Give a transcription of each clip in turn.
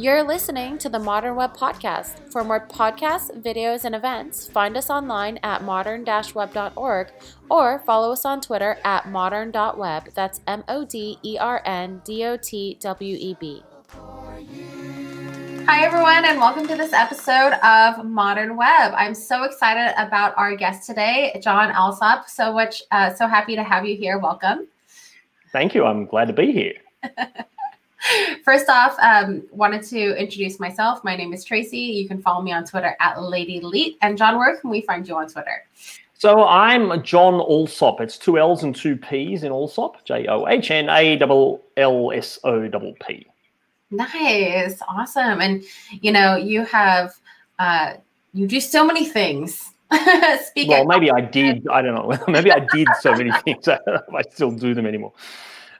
You're listening to the Modern Web Podcast. For more podcasts, videos, and events, find us online at modern web.org or follow us on Twitter at modern.web. That's M O D E R N D O T W E B. Hi, everyone, and welcome to this episode of Modern Web. I'm so excited about our guest today, John Allsop. So much, uh, so happy to have you here. Welcome. Thank you. I'm glad to be here. First off, um, wanted to introduce myself. My name is Tracy. You can follow me on Twitter at Lady Leet. And John, where can we find you on Twitter? So I'm John Allsop. It's two L's and two P's in Allsop. J O H N A L L S O P. Nice, awesome. And you know, you have uh, you do so many things. Speaking well, maybe I did. I don't know. maybe I did so many things. I still do them anymore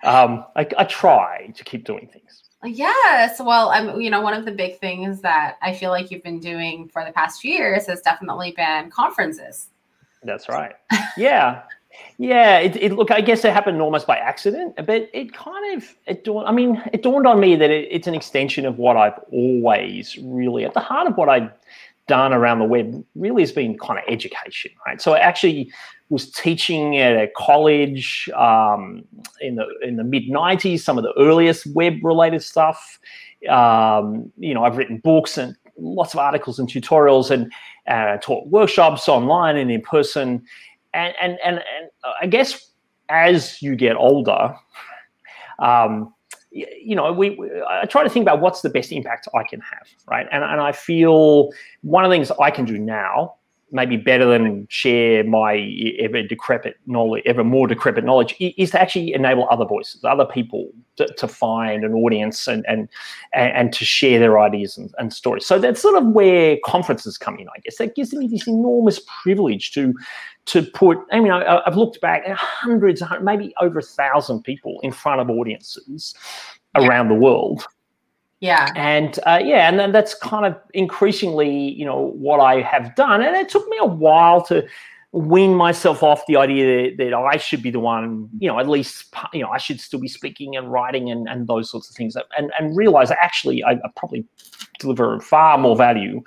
um, I, I try to keep doing things. Yes. Well, I'm, you know, one of the big things that I feel like you've been doing for the past few years has definitely been conferences. That's right. Yeah. yeah. It, it, look, I guess it happened almost by accident, but it kind of, it dawned, I mean, it dawned on me that it, it's an extension of what I've always really, at the heart of what I've done around the web really has been kind of education, right? So I actually was teaching at a college um, in the in the mid '90s. Some of the earliest web-related stuff. Um, you know, I've written books and lots of articles and tutorials, and uh, taught workshops online and in person. And and and, and I guess as you get older. Um, you know, we, we, I try to think about what's the best impact I can have, right? And, and I feel one of the things I can do now maybe better than share my ever decrepit knowledge, ever more decrepit knowledge, is to actually enable other voices, other people to, to find an audience and, and and to share their ideas and, and, stories. So that's sort of where conferences come in, I guess. That gives me this enormous privilege to to put. I mean, I, have looked back at hundreds, maybe over a thousand people in front of audiences around the world yeah. And uh, yeah, and then that's kind of increasingly, you know, what I have done. And it took me a while to wean myself off the idea that, that, I should be the one, you know, at least, you know, I should still be speaking and writing and, and those sorts of things. And, and realize actually I, I probably deliver far more value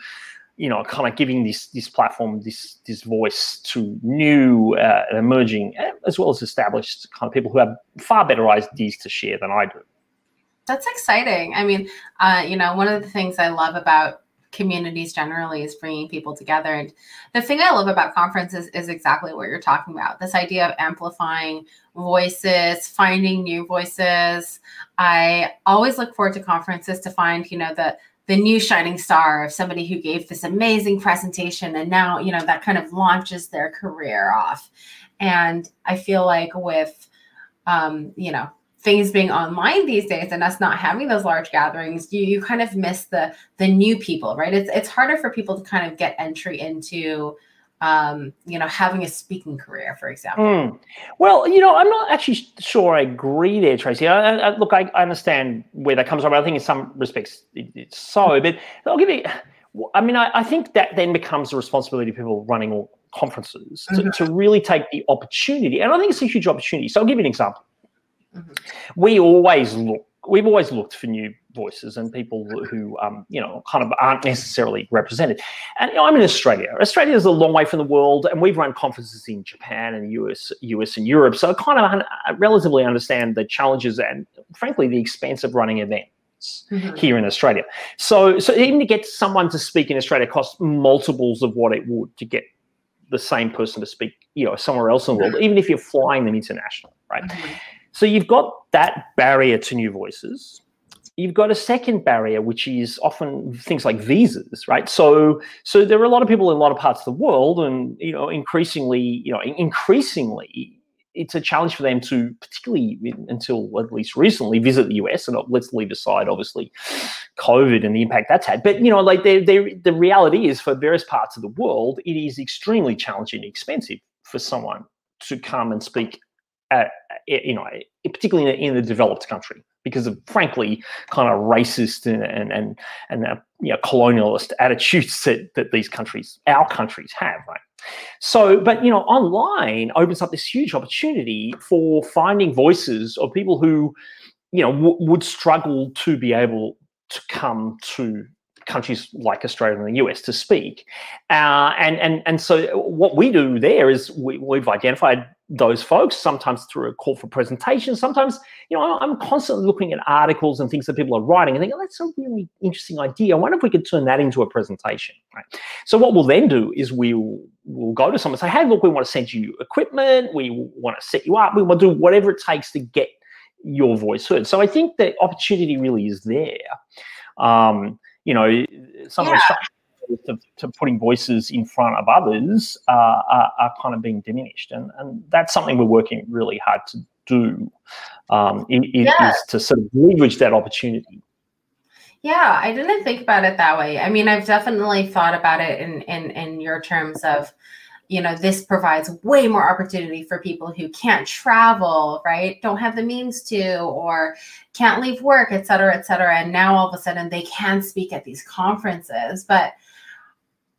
you know, kind of giving this this platform, this this voice to new, uh, emerging, as well as established kind of people who have far better ideas to share than I do. That's exciting. I mean, uh, you know, one of the things I love about communities generally is bringing people together. And the thing I love about conferences is exactly what you're talking about this idea of amplifying voices, finding new voices. I always look forward to conferences to find, you know, the the new shining star of somebody who gave this amazing presentation and now you know that kind of launches their career off and i feel like with um, you know things being online these days and us not having those large gatherings you you kind of miss the the new people right it's it's harder for people to kind of get entry into um, you know, having a speaking career, for example? Mm. Well, you know, I'm not actually sure I agree there, Tracy. I, I, look, I, I, understand where that comes from. I think in some respects it, it's so, but I'll give you. I mean, I, I think that then becomes the responsibility of people running all conferences mm-hmm. to, to really take the opportunity, and I think it's a huge opportunity. So I'll give you an example. Mm-hmm. We always look. We've always looked for new voices and people who, um, you know, kind of aren't necessarily represented. And you know, I'm in Australia. Australia is a long way from the world, and we've run conferences in Japan and US, US and Europe. So I kind of un- relatively understand the challenges and, frankly, the expense of running events. Mm-hmm. here in Australia. So, so even to get someone to speak in Australia costs multiples of what it would to get the same person to speak, you know, somewhere else in the world, even if you're flying them internationally, right? Mm-hmm. So you've got that barrier to new voices. You've got a second barrier, which is often things like visas, right? So, so there are a lot of people in a lot of parts of the world, and you know, increasingly, you know, increasingly, it's a challenge for them to, particularly until at least recently, visit the US. And let's leave aside, obviously, COVID and the impact that's had. But you know, like they, the reality is, for various parts of the world, it is extremely challenging and expensive for someone to come and speak at, you know, particularly in, in the developed country, because of frankly kind of racist and and and, and uh, you know, colonialist attitudes that that these countries, our countries, have, right? So, but you know, online opens up this huge opportunity for finding voices of people who, you know, w- would struggle to be able to come to countries like Australia and the US to speak. Uh, and, and, and so what we do there is we, we've identified those folks, sometimes through a call for presentation. Sometimes, you know, I'm constantly looking at articles and things that people are writing and think, oh, that's a really interesting idea. I wonder if we could turn that into a presentation. Right. So what we'll then do is we'll we'll go to someone and say, hey, look, we want to send you equipment, we want to set you up, we want to do whatever it takes to get your voice heard. So I think the opportunity really is there. Um, you know, some yeah. of the to, to, putting voices in front of others uh, are, are, kind of being diminished, and and that's something we're working really hard to do. Um, it, it yeah. is to sort of leverage that opportunity. Yeah, I didn't think about it that way. I mean, I've definitely thought about it in in in your terms of you know this provides way more opportunity for people who can't travel right? Don't have the means to or can't leave work et cetera et cetera. And now all of a sudden they can speak at these conferences. But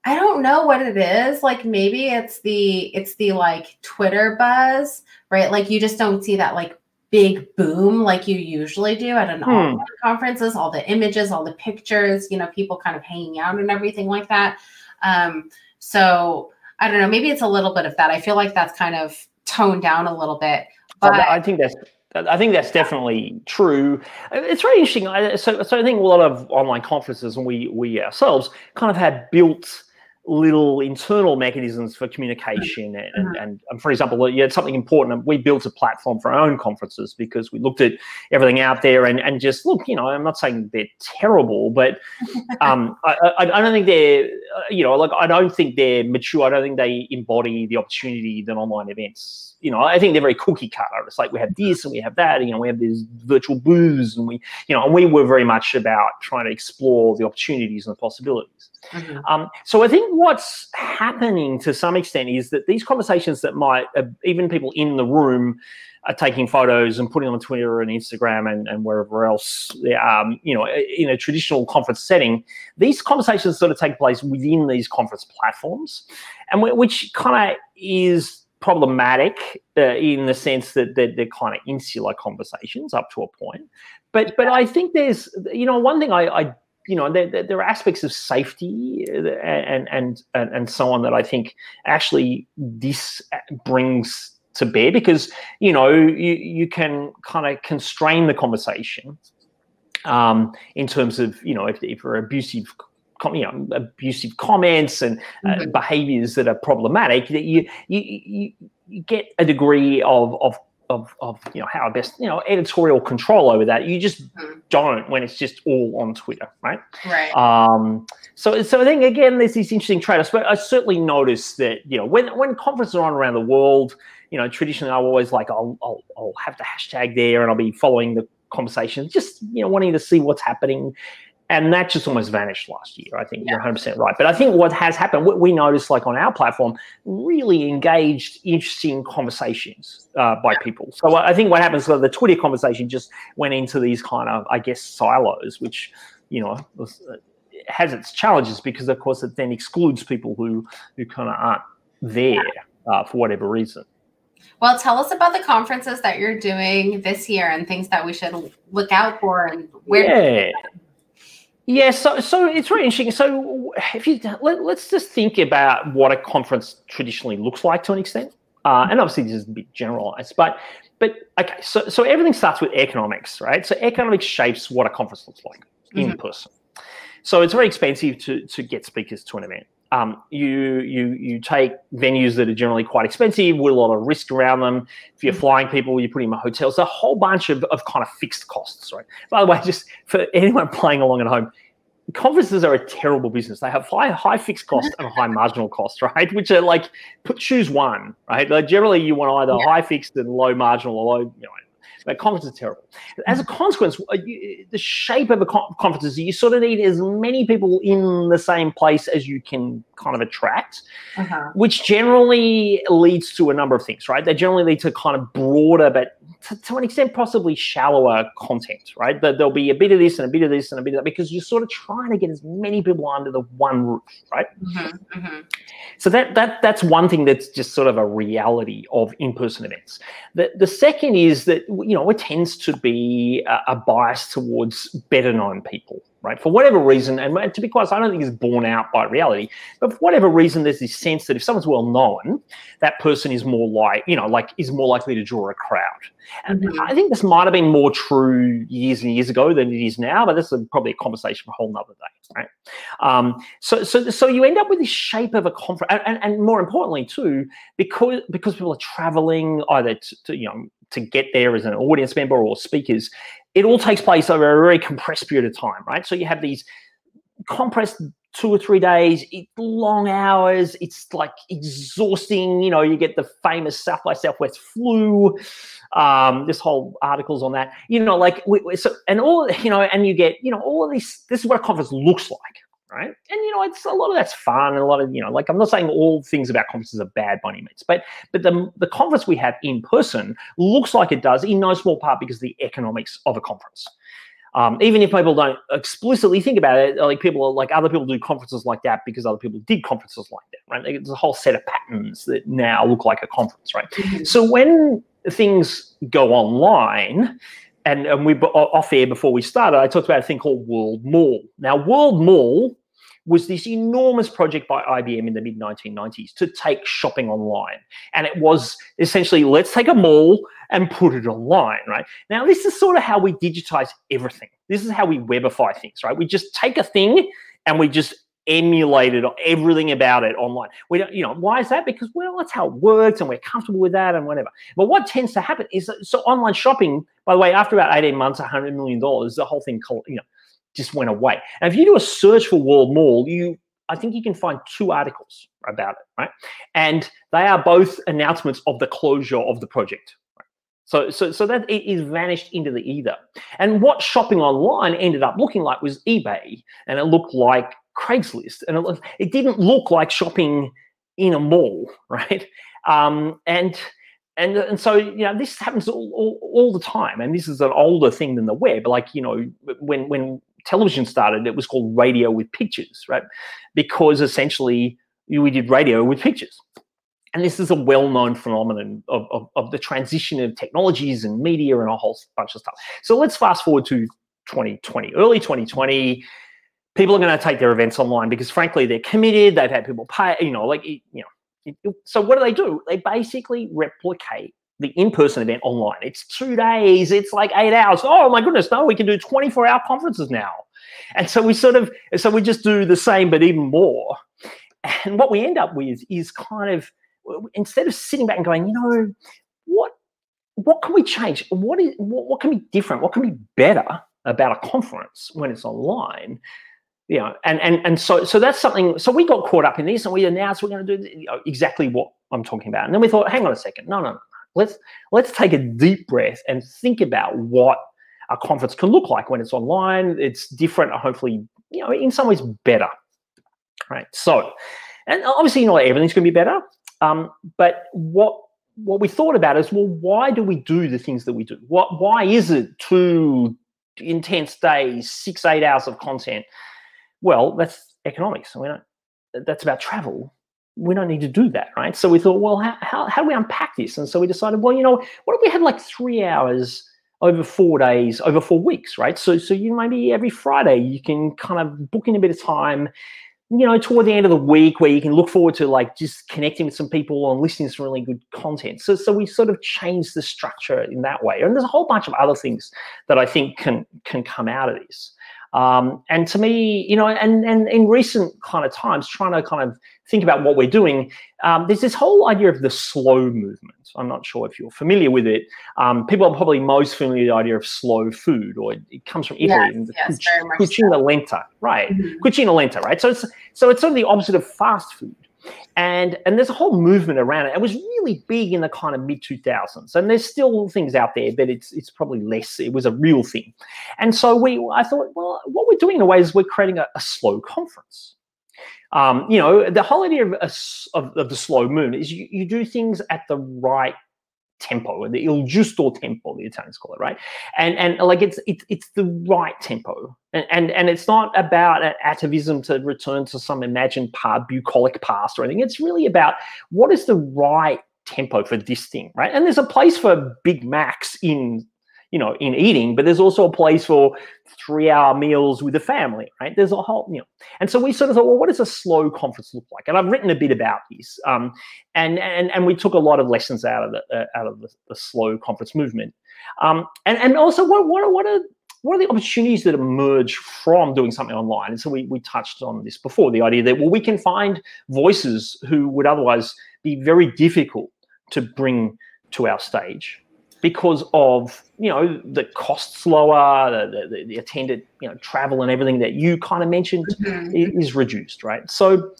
i don't know what it is. Like maybe it's the it's the like twitter buzz right? Like you just don't see that like big boom like you usually do at an hmm. online conferences. All the images all the pictures you know people kind of hanging out and everything like that. Um so I don't know, maybe it's a little bit of that. I feel like that's kind of toned down a little bit. Oh, but I think that's I think that's definitely true. Uh, it's very interesting. So, so I think a lot of online conferences, and we we ourselves kind of had built little internal mechanisms for communication and, and, mm-hmm. and, for example had something important we built a platform for our own conferences because we looked at everything out there and, and just look you know i'm not saying they're terrible but um, I, I, I, don't think they're uh, you know like i don't think they're mature i don't think they embody the opportunity that online events you know, I think they're very cookie cutter. It's like we have this and we have that, and, you know, we have these virtual booths and we, you know, and we were very much about trying to explore the opportunities and the possibilities. Mm-hmm. Um, so I think what's happening to some extent is that these conversations that might, uh, even people in the room, are taking photos and putting them on Twitter and Instagram and, and wherever else, um, you know, in a traditional conference setting, these conversations sort of take place within these conference platforms, and which kind of is problematic uh, in the sense that they're, they're, kind of insular conversations up to a point. But but I think there's you know one thing I, I you know there, there are aspects of safety uh, and, and and and so on that I think actually this brings to bear because you know you you can kind of constrain the conversation um, in terms of you know if, if are abusive you know abusive comments and uh, mm-hmm. behaviors that are problematic that you you, you get a degree of of of, of you know how best you know editorial control over that. You just mm-hmm. don't when it's just all on twitter right? Right. Um so so i think again there's these interesting trade-offs but i certainly notice that you know when when conferences are on around the world you know traditionally i'm always like i'll i'll, I'll have the hashtag there and i'll be following the conversation just you know wanting to see what's happening and that just almost vanished last year. I think yeah. you're 100% right. But I think what has happened, what we noticed, like on our platform, really engaged, interesting conversations uh, by people. So I think what happens, so the Twitter conversation just went into these kind of, I guess, silos, which, you know, was, uh, has its challenges because, of course, it then excludes people who who kind of aren't there uh, for whatever reason. Well, tell us about the conferences that you're doing this year and things that we should look out for and where. Yeah. Yeah, so so it's really interesting. So if you let, us just think about what a conference traditionally looks like to an extent, uh, and obviously this is a bit generalized, but but okay, so so everything starts with economics, right? So economics shapes what a conference looks like mm-hmm. in person. So it's very expensive to to get speakers to an event. Um, you you you take venues that are generally quite expensive with a lot of risk around them. If you're mm-hmm. flying people, you put them in hotels. A whole bunch of, of kind of fixed costs, right? By the way, just for anyone playing along at home, conferences are a terrible business. They have high high fixed cost and high marginal cost, right? Which are like put choose one, right? Like generally you want either yeah. high fixed and low marginal or low, you know, but conference is terrible. As a consequence, uh, the shape of a conference is you sort of need as many people in the same place as you can kind of attract, uh-huh. which generally leads to a number of things, right? They generally lead to kind of broader, but to, to an extent, possibly shallower content, right? That there'll be a bit of this and a bit of this and a bit of that because you're sort of trying to get as many people under the one roof, right? Mm-hmm, mm-hmm. So that that that's one thing that's just sort of a reality of in-person events. The the second is that you know it tends to be a, a bias towards better known people right? For whatever reason, and to be quite honest, I don't think it's borne out by reality, but for whatever reason, there's this sense that if someone's well known, that person is more like, you know, like is more likely to draw a crowd. And mm-hmm. I think this might have been more true years and years ago than it is now, but this is probably a conversation for a whole nother day, right? Um, so, so, so you end up with this shape of a conference, and, and, and more importantly too, because because people are traveling either to, to you know to get there as an audience member or speakers, it all takes place over a very compressed period of time, right? So you have these compressed two or three days, long hours. It's like exhausting. You know, you get the famous South by Southwest flu. Um, this whole articles on that. You know, like so, and all you know, and you get you know all of these. This is what a conference looks like right? And you know, it's a lot of that's fun, and a lot of you know, like I'm not saying all things about conferences are bad by any means, but but the the conference we have in person looks like it does in no small part because of the economics of a conference. Um, even if people don't explicitly think about it, like people are like other people do conferences like that because other people did conferences like that, right? There's a whole set of patterns that now look like a conference, right? Mm-hmm. So when things go online, and, and we off air before we started, I talked about a thing called World Mall. Now, World Mall was this enormous project by IBM in the mid 1990s to take shopping online. And it was essentially let's take a mall and put it online, right? Now, this is sort of how we digitize everything. This is how we webify things, right? We just take a thing and we just emulated everything about it online. We don't, you know, why is that? Because well, that's how it works, and we're comfortable with that, and whatever. But what tends to happen is that, so online shopping. By the way, after about eighteen months, hundred million dollars, the whole thing, you know, just went away. And if you do a search for World Mall, you I think you can find two articles about it, right? And they are both announcements of the closure of the project. So, so, so that it is vanished into the ether. And what shopping online ended up looking like was eBay, and it looked like Craigslist, and it, it didn't look like shopping in a mall, right? Um, and and and so you know this happens all, all, all the time, and this is an older thing than the web. Like you know when when television started, it was called radio with pictures, right? Because essentially we did radio with pictures. And this is a well-known phenomenon of, of, of, the transition of technologies and media and a whole bunch of stuff. So let's fast forward to 2020, early 2020. People are going to take their events online because, frankly, they're committed. They've had people pay, you know, like you know. So what do they do? They basically replicate the in-person event online. It's two days. It's like eight hours. Oh my goodness, no, we can do 24-hour conferences now. And so we sort of, so we just do the same, but even more. And what we end up with is kind of instead of sitting back and going, you know, what what can we change? What is what, what can be different? What can be better about a conference when it's online? You know, and and and so so that's something. So we got caught up in this, and we announced we're going to do exactly what I'm talking about. And then we thought, hang on a second, no, no, no, let's let's take a deep breath and think about what a conference can look like when it's online. It's different, hopefully, you know, in some ways better. Right. So, and obviously, know, everything's going to be better. Um, but what what we thought about is, well, why do we do the things that we do? What why is it two intense days, six eight hours of content? Well, that's economics. We don't. That's about travel we don't need to do that, right? So we thought, well, how, how, how do we unpack this? And so we decided, well, you know, what if we had like three hours over four days, over four weeks, right? So, so you maybe every Friday you can kind of book in a bit of time, you know, toward the end of the week where you can look forward to like just connecting with some people and listening to some really good content. So, so we sort of changed the structure in that way. And there's a whole bunch of other things that I think can can come out of this. Um, and to me, you know, and and in recent kind of times, trying to kind of think about what we're doing, um, there's this whole idea of the slow movement. I'm not sure if you're familiar with it. Um, people are probably most familiar with the idea of slow food, or it, comes from Italy, yes, yes, cucina so. lenta, right? Mm-hmm. Cucina lenta, right? So it's so it's sort of the opposite of fast food and and there's a whole movement around it. It was really big in the kind of mid 2000s, and there's still things out there, but it's it's probably less. It was a real thing, and so we I thought, well, what we're doing in a way is we're creating a, a slow conference. Um, you know, the whole idea of, a, of, of the slow moon is you, you do things at the right tempo, the il giusto tempo, the Italians call it, right? And and like it's it's it's the right tempo, and and, and it's not about atavism to return to some imagined part, bucolic past or anything. It's really about what is the right tempo for this thing, right? And there's a place for Big Macs in you know, in eating, but there's also a place for three hour meals with the family, right? There's a whole, you know, and so we sort of thought, well, what does a slow conference look like? And I've written a bit about this, um, and and and we took a lot of lessons out of the uh, out of the, the, slow conference movement, um, and and also what what what are what are the opportunities that emerge from doing something online? And so we we touched on this before, the idea that well, we can find voices who would otherwise be very difficult to bring to our stage because of you know the costs lower, the, the, the attended you know travel and everything that you kind of mentioned mm-hmm. is reduced, right? So,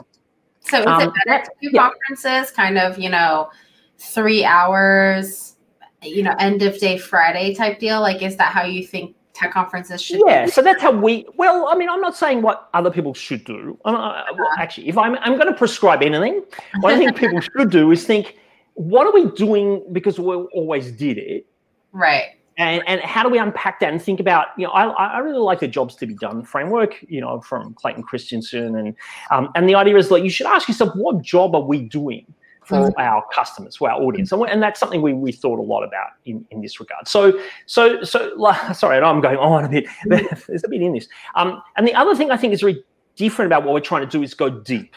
so is um, it better to do yeah. conferences, kind of you know, three hours, you know, end of day Friday type deal? Like, is that how you think tech conferences should yeah be. so that's how we well i mean i'm not saying what other people should do well, uh-huh. actually if i'm, I'm going to prescribe anything what i think people should do is think what are we doing because we always did it? Right. And, and how do we unpack that and think about, you know, I, I really like the jobs to be done framework, you know, from Clayton Christensen. And, um, and the idea is like, you should ask yourself, what job are we doing? for mm-hmm. our customers, for our audience, and, and that's something we, we thought a lot about in, in this regard. So so so sorry, I'm going on a bit. There's a bit in this. Um, and the other thing I think is very different about what we're trying to do is go deep.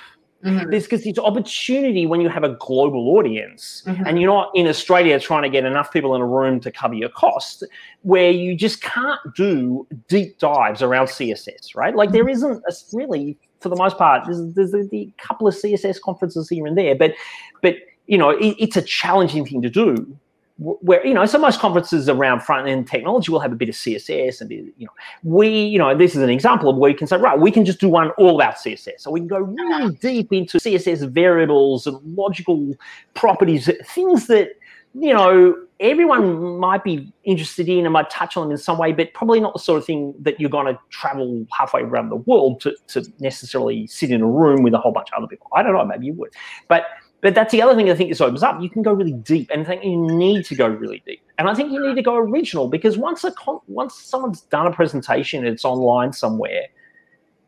Mm-hmm. There's because it's opportunity when you have a global audience mm-hmm. and you're not in Australia trying to get enough people in a room to cover your cost, where you just can't do deep dives around CSS, right? Like there mm-hmm. isn't a, really, for the most part, there's, there's a, the couple of CSS conferences here and there, but but you know it, it's a challenging thing to do where you know so most conferences around front end technology will have a bit of css and you know we you know this is an example of where you can say right we can just do one all about css so we can go really deep into css variables and logical properties things that you know everyone might be interested in and might touch on in some way but probably not the sort of thing that you're going to travel halfway around the world to, to necessarily sit in a room with a whole bunch of other people. I don't know maybe you would. But but that's the other thing I think this opens up. You can go really deep, and I think you need to go really deep. And I think you need to go original because once a con- once someone's done a presentation, it's online somewhere.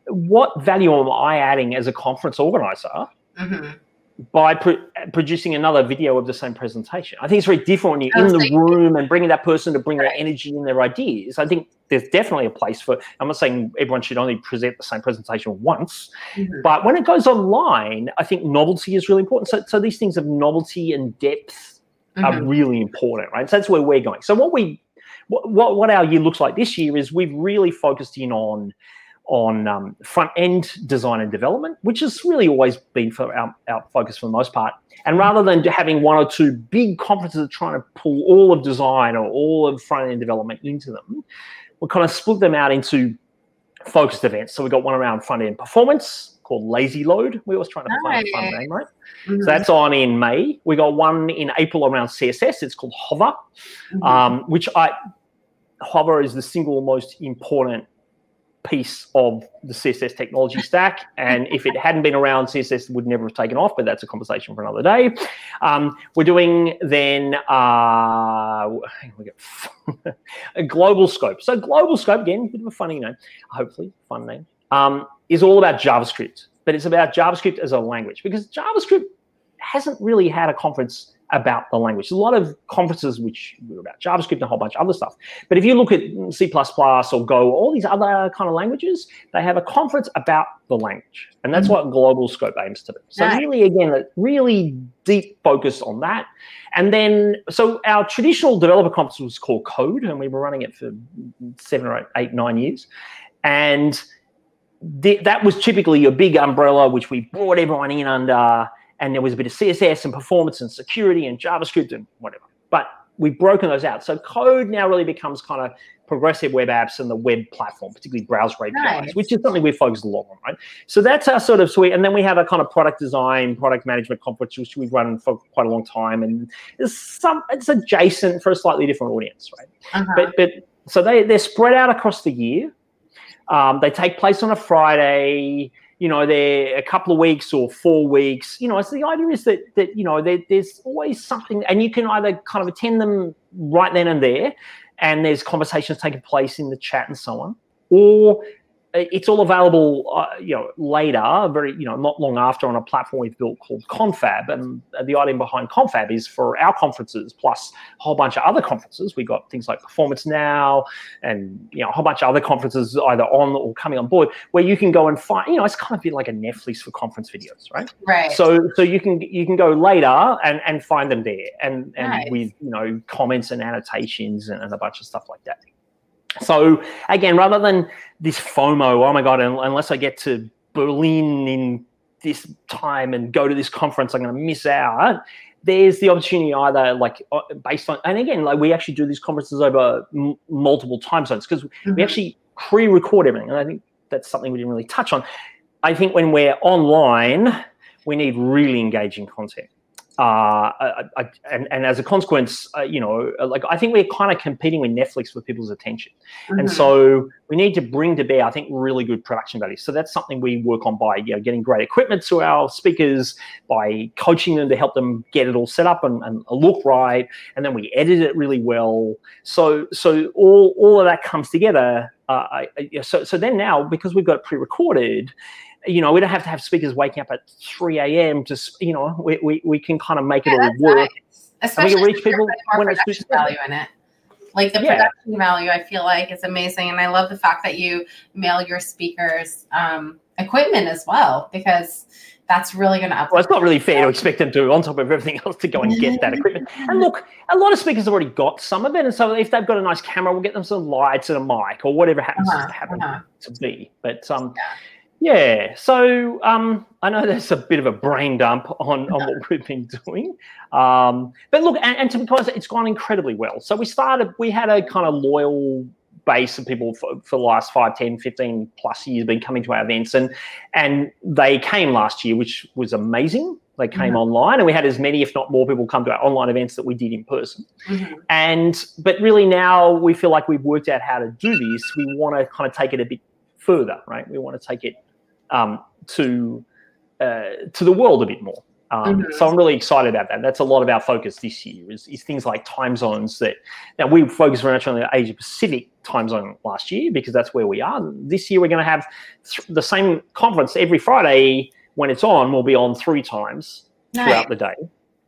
What value am I adding as a conference organizer mm-hmm. By producing another video of the same presentation? I think it's very different when you're in the room and bringing that person to bring their energy and their ideas. I think there's definitely a place for i'm not saying everyone should only present the same presentation once mm-hmm. but when it goes online i think novelty is really important so, so these things of novelty and depth mm-hmm. are really important right so that's where we're going so what we what, what our year looks like this year is we've really focused in on on um, front end design and development, which has really always been for our, our focus for the most part. And rather than having one or two big conferences trying to pull all of design or all of front end development into them, we kind of split them out into focused events. So we got one around front end performance called Lazy Load. We always trying to find a fun name, right? Mm-hmm. So that's on in May. We got one in April around CSS. It's called Hover, mm-hmm. um, which I Hover is the single most important piece of the CSS technology stack. And if it hadn't been around, CSS would never have taken off, but that's a conversation for another day. Um, we're doing then uh, a global scope. So global scope, again, bit of a funny name, hopefully fun name, um, is all about JavaScript, but it's about JavaScript as a language because JavaScript hasn't really had a conference about the language. There's a lot of conferences which were about JavaScript and a whole bunch of other stuff. But if you look at C++ or Go, all these other kind of languages, they have a conference about the language. And that's mm-hmm. what Global Scope aims to do. So yeah. really, again, a really deep focus on that. And then, so our traditional developer conference was called Code, and we were running it for seven or eight, eight nine years. And that was typically a big umbrella, which we brought everyone in under and there was a bit of CSS and performance and security and JavaScript and whatever. But we've broken those out. So code now really becomes kind of progressive web apps and the web platform, particularly browser APIs, nice. which is something we've focused a lot on, right? So that's our sort of suite. And then we have a kind of product design, product management conference, which we've run for quite a long time. And it's some it's adjacent for a slightly different audience, right? Uh-huh. But but so they they're spread out across the year. Um, they take place on a Friday you know they're a couple of weeks or four weeks. You know so the idea is that that you know there, there's always something and you can either kind of attend them right then and there and there's conversations taking place in the chat and so on or it's all available, uh, you know, later, very, you know, not long after on a platform we've built called Conffab. And the idea behind Conffab is for our conferences plus a whole bunch of other conferences. We got things like Performance Now and, you know, a whole bunch of other conferences either on or coming on board where you can go and find, you know, it's kind of bit like a Netflix for conference videos, right? Right. So, so you can, you can go later and, and find them there and, and Nice. with, you know, comments and annotations and, and a bunch of stuff like that. So again, rather than this FOMO, oh my god, unless I get to Berlin in this time and go to this conference, I'm going to miss out. There's the opportunity either like uh, based on, and again, like we actually do these conferences over m- multiple time zones because we Mhm. actually pre-record everything, and I think that's something we didn't really touch on. I think when we're online, we need really engaging content. Uh, I, I, and, and as a consequence, uh, you know, like I think we're kind of competing with Netflix for people's attention. And Mhm. so we need to bring to bear, I think, really good production value. So that's something we work on by you know, getting great equipment to our speakers, by coaching them to help them get it all set up and, and look right, and then we edit it really well. So so all all of that comes together. Uh, I, I- so so then now because we've got it pre-recorded. You know, we don't have to have speakers waking up at 3 a.m. to, you know, we, we, we can kind of make it all work. nice. Especially reach if there's people when it production suits them. value in it. Like the Yeah. production value, I feel like is amazing, and I love the fact that you mail your speakers um, equipment as well because that's really going to up. Well, it's not really fair to expect them to, on top of everything else, to go and get that equipment. And look, a lot of speakers have already got some of it, and so if they've got a nice camera, we'll get them some lights and a mic or whatever happens Uh-huh, to happen uh-huh. to be. But um, yeah, so um, I know that's a bit of a brain dump on, on what we've been doing, um, but look, and, and to be honest, it's gone incredibly well. So we started, we had a kind of loyal base of people for, for the last 5 10 15 plus years been coming to our events and and they came last year which was amazing they came Mhm. online and we had as many if not more people come to our online events that we did in person Mhm. and but really now we feel like we've worked out how to do this we want to kind of take it a bit further right we want to take it um, to uh, to the world a bit more um, Mhm. so i'm really excited about that that's a lot of our focus this year is, is things like time zones that now we focused very much on the asia pacific time zone last year because that's where we are this year we're going to have th- the same conference every friday when it's on We'll be on three times Nice. throughout the day.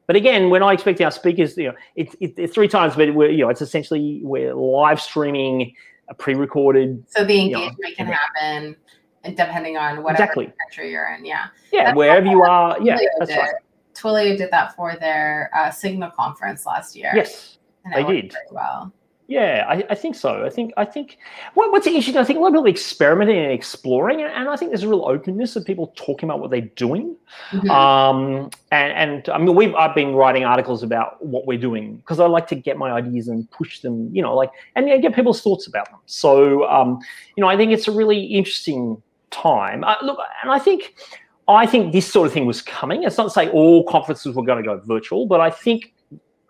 But again, we're not expecting our speakers, you know, it's it, it's three times, but we're, you know, it's essentially we're live streaming a pre-recorded, So the engagement can happen and depending on whatever Exactly. country you're in. Yeah. yeah, That's wherever you are. Yeah, Twilio that's did. right. Twilio did that for their uh, Signal conference last year. Yes, and they did. well. yeah, I, I think so. I think I think what, what's interesting. I think a lot of people experimenting and exploring, and, and I think there's a real openness of people talking about what they're doing. Mhm. Um, and, and I mean, we've I've been writing articles about what we're doing because I like to get my ideas and push them, you know, like and yeah, get people's thoughts about them. So, um, you know, I think it's a really interesting time. Uh, look, and I think I think this sort of thing was coming. It's not to say all conferences were going to go virtual, but I think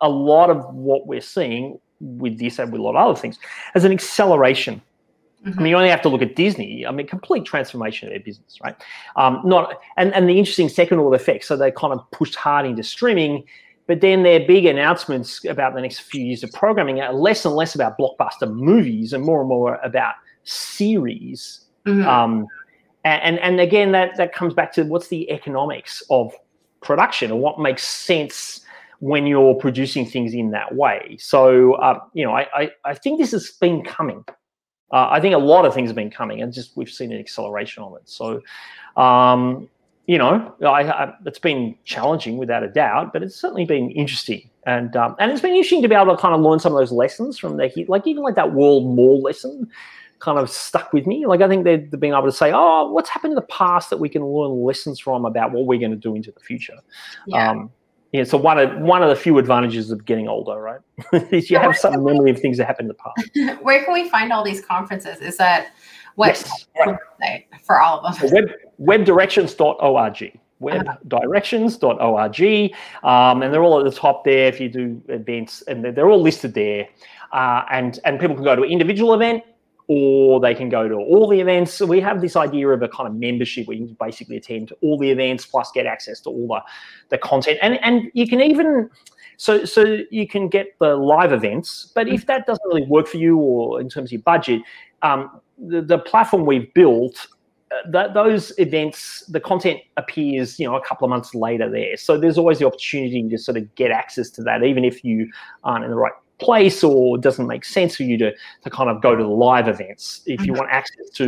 a lot of what we're seeing with this and with a lot of other things as an acceleration I Mhm. mean, you only have to look at Disney. I mean, complete transformation of their business, right? Um, not and and the interesting second order effect. So they kind of pushed hard into streaming, but then their big announcements about the next few years of programming are less and less about blockbuster movies and more and more about series. Mhm. Um, and, and again, that that comes back to what's the economics of production and what makes sense when you're producing things in that way. So uh, you know, I, I I think this has been coming. Uh, I think a lot of things have been coming, and just we've seen an acceleration on it. So, um, you know, I, I, it's been challenging without a doubt, but it's certainly been interesting, and um, and it's been interesting to be able to kind of learn some of those lessons from the like even like that world mall lesson kind of stuck with me. Like I think they've been able to say, oh, what's happened in the past that we can learn lessons from about what we're going to do into the future. yeah. Um, yeah, so one of one of the few advantages of getting older, right, is you have some memory of things that happened in the past. Where can we find all these conferences? Is that what Yes, right. for all of them? So web webdirections.org webdirections.org um, and they're all at the top there if you do events and they're, they're all listed there uh, and and people can go to an individual event or they can go to all the events so we have this idea of a kind of membership where you can basically attend all the events plus get access to all the, the content and and you can even So so you can get the live events, but if that doesn't really work for you or in terms of your budget, um, the, the platform we've built that those events, the content appears, you know, a couple of months later there. So there's always the opportunity to sort of get access to that, even if you aren't in the right place or it doesn't make sense for you to to kind of go to the live events. If you mm-hmm. want access to,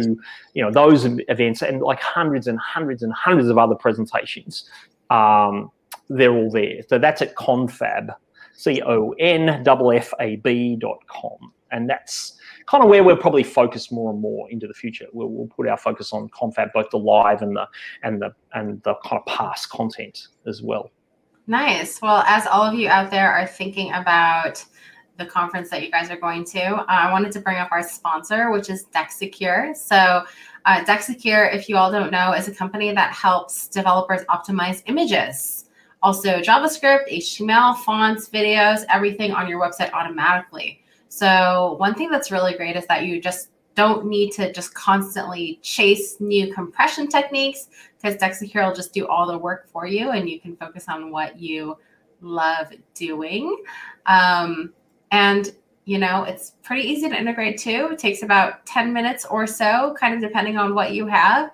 you know, those events and like hundreds and hundreds and hundreds of other presentations, um, they're all there. So that's at Conffab, C O N F F A B dot com, and that's kind of where we'll probably focus more and more into the future. We'll, we'll put our focus on Conffab, both the live and the and the and the kind of past content as well. Nice. Well, as all of you out there are thinking about the conference that you guys are going to, uh, I wanted to bring up our sponsor, which is Dexecure. So, uh, Dexecure, if you all don't know, is a company that helps developers optimize images. Also, JavaScript, HTML, fonts, videos, everything on your website automatically. So one thing that's really great is that you just don't need to just constantly chase new compression techniques because Dexecure will just do all the work for you and you can focus on what you love doing. Um, and you know, it's pretty easy to integrate too. It takes about 10 minutes or so, kind of depending on what you have.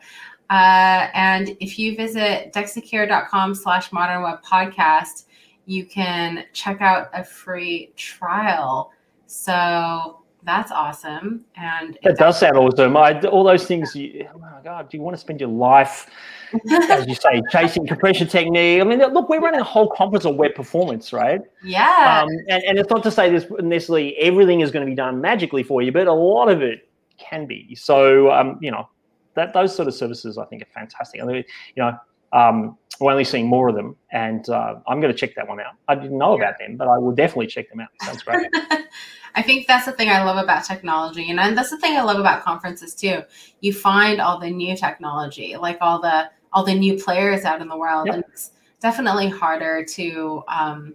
Uh, and if you visit dexecure.com slash modern web podcast, you can check out a free trial so that's awesome. And that does sound awesome. I, all those things, you, oh my God, do you want to spend your life, as you say, chasing compression technique? I mean, look, we're running a whole conference on web performance, right? Yeah. Um, and, and it's not to say this necessarily everything is going to be done magically for you, but a lot of it can be. So, um, you know, that those sort of services I think are fantastic. I mean, you know, um, we're only seeing more of them, and uh, I'm going to check that one out. I didn't know about them, but I will definitely check them out. Sounds great. I think that's the thing I love about technology. And, that's the thing I love about conferences too. You find all the new technology, like all the all the new players out in the world. Yep. And it's definitely harder to um,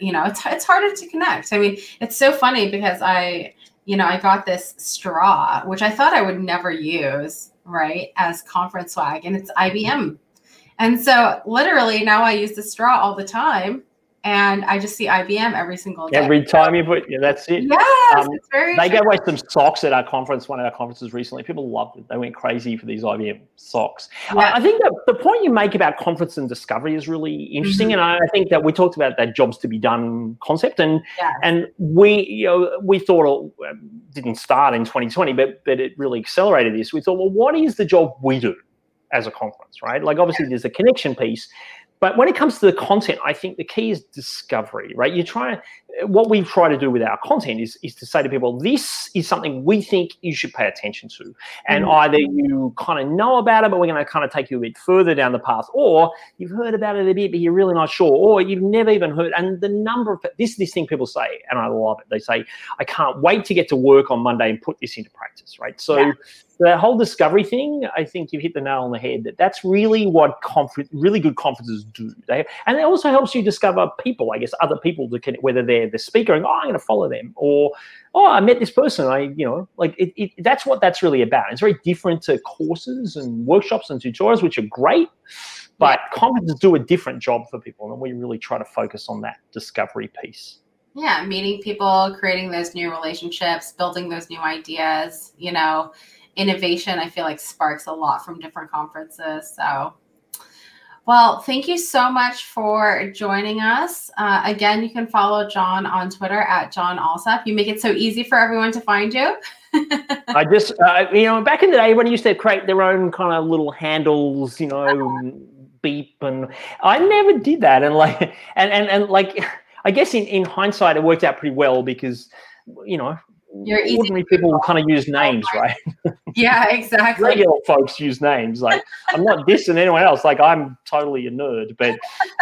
you know, it's it's harder to connect. I mean, it's so funny because I, you know, I got this straw, which I thought I would never use, right, as conference swag, and it's IBM. And so literally now I use the straw all the time and I just see IBM every single day. Every time you put, yeah, that's it. Yes, um, it's very. They true. gave away some socks at our conference, one of our conferences recently. People loved it. They went crazy for these IBM socks. Yeah. I, I think that the point you make about conference and discovery is really interesting, mm-hmm. and I, I, think that we talked about that jobs to be done concept, and yes. and we, you know, we thought it um, didn't start in 2020, but but it really accelerated this. We thought, well, what is the job we do? as a conference, right? Like obviously there's a connection piece, but when it comes to the content, I think the key is discovery, right? You try what we try to do with our content is, is to say to people, this is something we think you should pay attention to. And mm-hmm. either you kind of know about it, but we're going to kind of take you a bit further down the path, or you've heard about it a bit, but you're really not sure, or you've never even heard. And the number of this this thing people say, and I love it. They say, I can't wait to get to work on Monday and put this into practice, right? So yeah the whole discovery thing, I think you've hit the nail on the head. That that's really what conference, really good conferences do. They and it also helps you discover people. I guess other people to connect, whether they're the speaker and oh, I'm going to follow them, or oh, I met this person. I you know like it, it, That's what that's really about. It's very different to courses and workshops and tutorials, which are great, but yeah. conferences do a different job for people, and we really try to focus on that discovery piece. Yeah, meeting people, creating those new relationships, building those new ideas. You know innovation i feel like sparks a lot from different conferences so well thank you so much for joining us. Uh, again you can follow john on twitter at john allsop. You make it so easy for everyone to find you. I just uh, you know back in the day everyone used to create their own kind of little handles you know beep and i never did that. And like and and, and like i guess in, in hindsight it worked out pretty well because you know you're ordinary people kind of use names, right? Yeah, exactly. Regular folks use names. Like I'm not dissing anyone else. Like I'm totally a nerd, but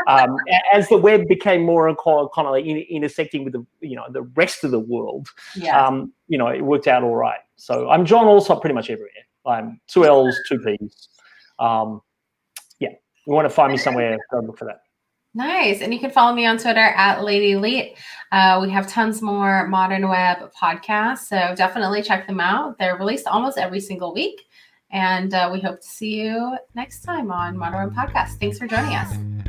um, as the web became more and more kind of like intersecting with the you know the rest of the world, yeah. um, you know, it worked out all right. So I'm John Allsop pretty much everywhere. I'm two L's, two P's. Um, yeah, you want to find me somewhere, go look for that. Nice. And you can follow me on Twitter at Lady Leet. Uh, we have tons more modern web podcasts. So definitely check them out. They're released almost every single week. And uh, we hope to see you next time on Modern Web Podcast. Thanks for joining us.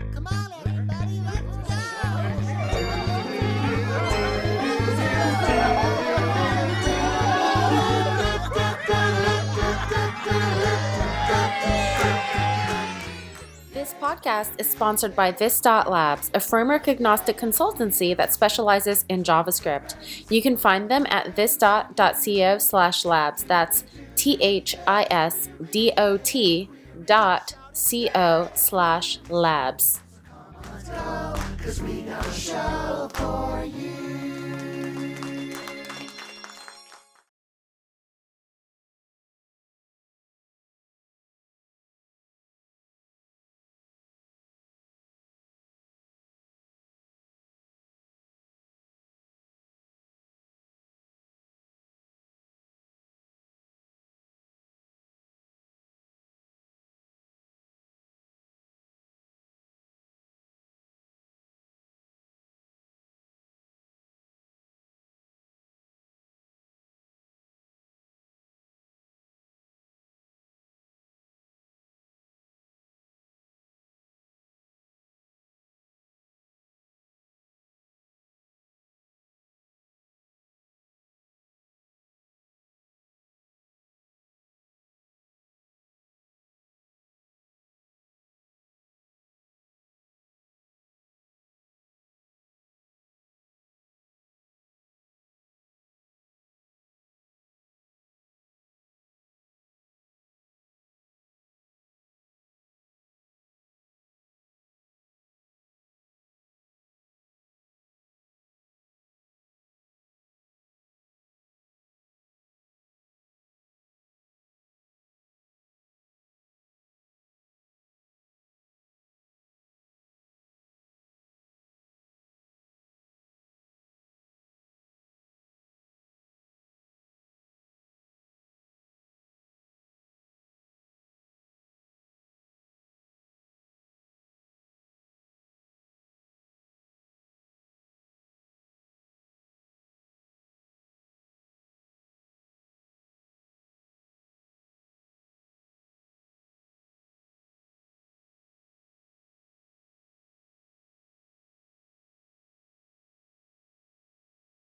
Podcast is sponsored by This Dot Labs, a framework agnostic consultancy that specializes in JavaScript. You can find them at thisdot.co slash labs. That's T H I S D O T dot co slash labs.